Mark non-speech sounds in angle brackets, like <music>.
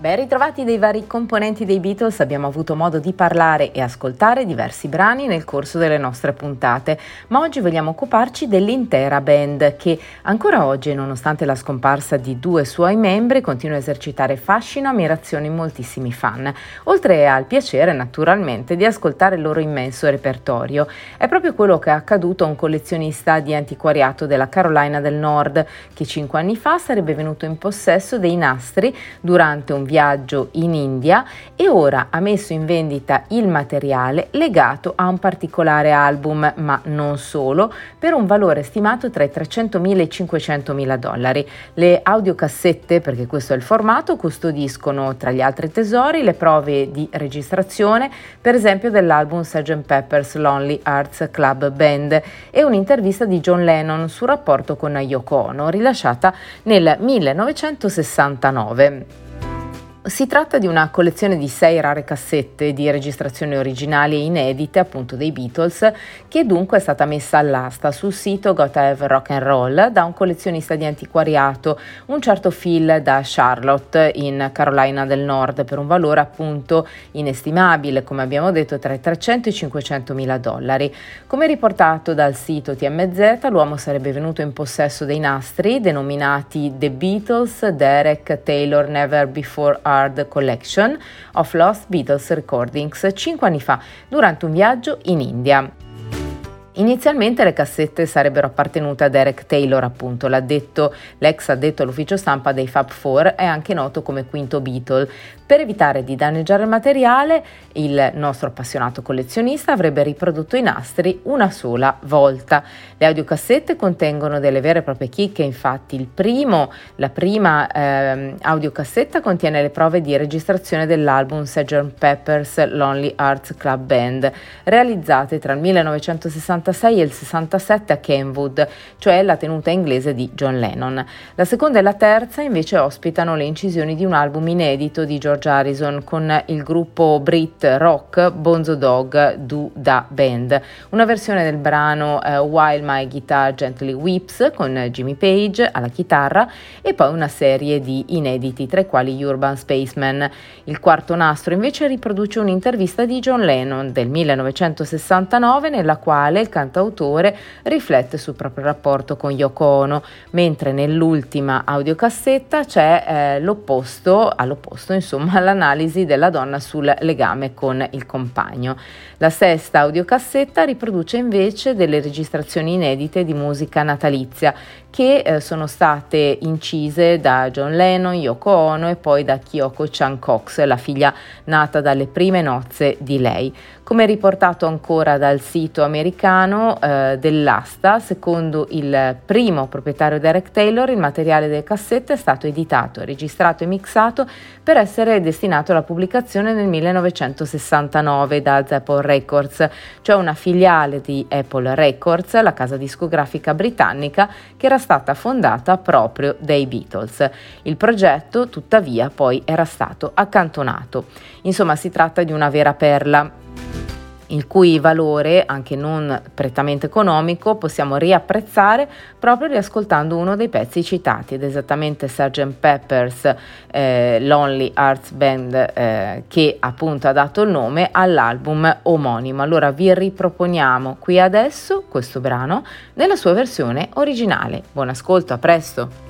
Ben ritrovati dei vari componenti dei Beatles, abbiamo avuto modo di parlare e ascoltare diversi brani nel corso delle nostre puntate, ma oggi vogliamo occuparci dell'intera band che ancora oggi, nonostante la scomparsa di due suoi membri, continua a esercitare fascino e ammirazione in moltissimi fan, oltre al piacere naturalmente di ascoltare il loro immenso repertorio. È proprio quello che è accaduto a un collezionista di antiquariato della Carolina del Nord, che cinque anni fa sarebbe venuto in possesso dei nastri durante un viaggio in India e ora ha messo in vendita il materiale legato a un particolare album, ma non solo, per un valore stimato tra i 300.000 e i 500.000 dollari. Le audiocassette, perché questo è il formato, custodiscono tra gli altri tesori le prove di registrazione, per esempio dell'album Sgt. Pepper's Lonely Arts Club Band e un'intervista di John Lennon sul rapporto con Yoko Ono, rilasciata nel 1969. Si tratta di una collezione di sei rare cassette di registrazioni originali e inedite, appunto dei Beatles, che dunque è stata messa all'asta sul sito Gotta Have Rock and Roll da un collezionista di antiquariato, un certo Phil da Charlotte in Carolina del Nord, per un valore appunto inestimabile, come abbiamo detto, tra i 300 e i 500 mila dollari. Come riportato dal sito TMZ, l'uomo sarebbe venuto in possesso dei nastri denominati The Beatles, Derek Taylor Never Before Hard Collection of Lost Beatles Recordings cinque anni fa durante un viaggio in India. Inizialmente le cassette sarebbero appartenute a Derek Taylor, appunto, l'addetto, l'ex addetto all'ufficio stampa dei Fab Four è anche noto come quinto Beatle. Per evitare di danneggiare il materiale, il nostro appassionato collezionista avrebbe riprodotto i nastri una sola volta. Le audiocassette contengono delle vere e proprie chicche, infatti il primo, la prima eh, audiocassetta contiene le prove di registrazione dell'album Sgt. Pepper's Lonely Hearts Club Band, realizzate tra il 1966 e il 67 a Kenwood, cioè la tenuta inglese di John Lennon. La seconda e la terza invece ospitano le incisioni di un album inedito di George Harrison con il gruppo Brit rock Bonzo Dog Do Da Band, una versione del brano uh, While My Guitar Gently Weeps con Jimmy Page alla chitarra e poi una serie di inediti tra i quali Urban Spaceman. Il quarto nastro invece riproduce un'intervista di John Lennon del 1969 nella quale cantautore riflette sul proprio rapporto con Yoko Ono, mentre nell'ultima audiocassetta c'è eh, l'opposto, all'opposto insomma <laughs> all'analisi della donna sul legame con il compagno. La sesta audiocassetta riproduce invece delle registrazioni inedite di musica natalizia che eh, sono state incise da John Lennon, Yoko Ono e poi da Kyoko Chan Cox, la figlia nata dalle prime nozze di lei. Come riportato ancora dal sito americano eh, dell'asta, secondo il primo proprietario Derek Taylor, il materiale delle cassette è stato editato, registrato e mixato per essere destinato alla pubblicazione nel 1969 da Apple Records, cioè una filiale di Apple Records, la casa discografica britannica che era stata fondata proprio dai Beatles. Il progetto, tuttavia, poi era stato accantonato. Insomma, si tratta di una vera perla il cui valore, anche non prettamente economico, possiamo riapprezzare proprio riascoltando uno dei pezzi citati, ed esattamente Sgt. Pepper's eh, Lonely Hearts Band, eh, che appunto ha dato il nome all'album omonimo. Allora vi riproponiamo qui adesso questo brano nella sua versione originale. Buon ascolto, a presto!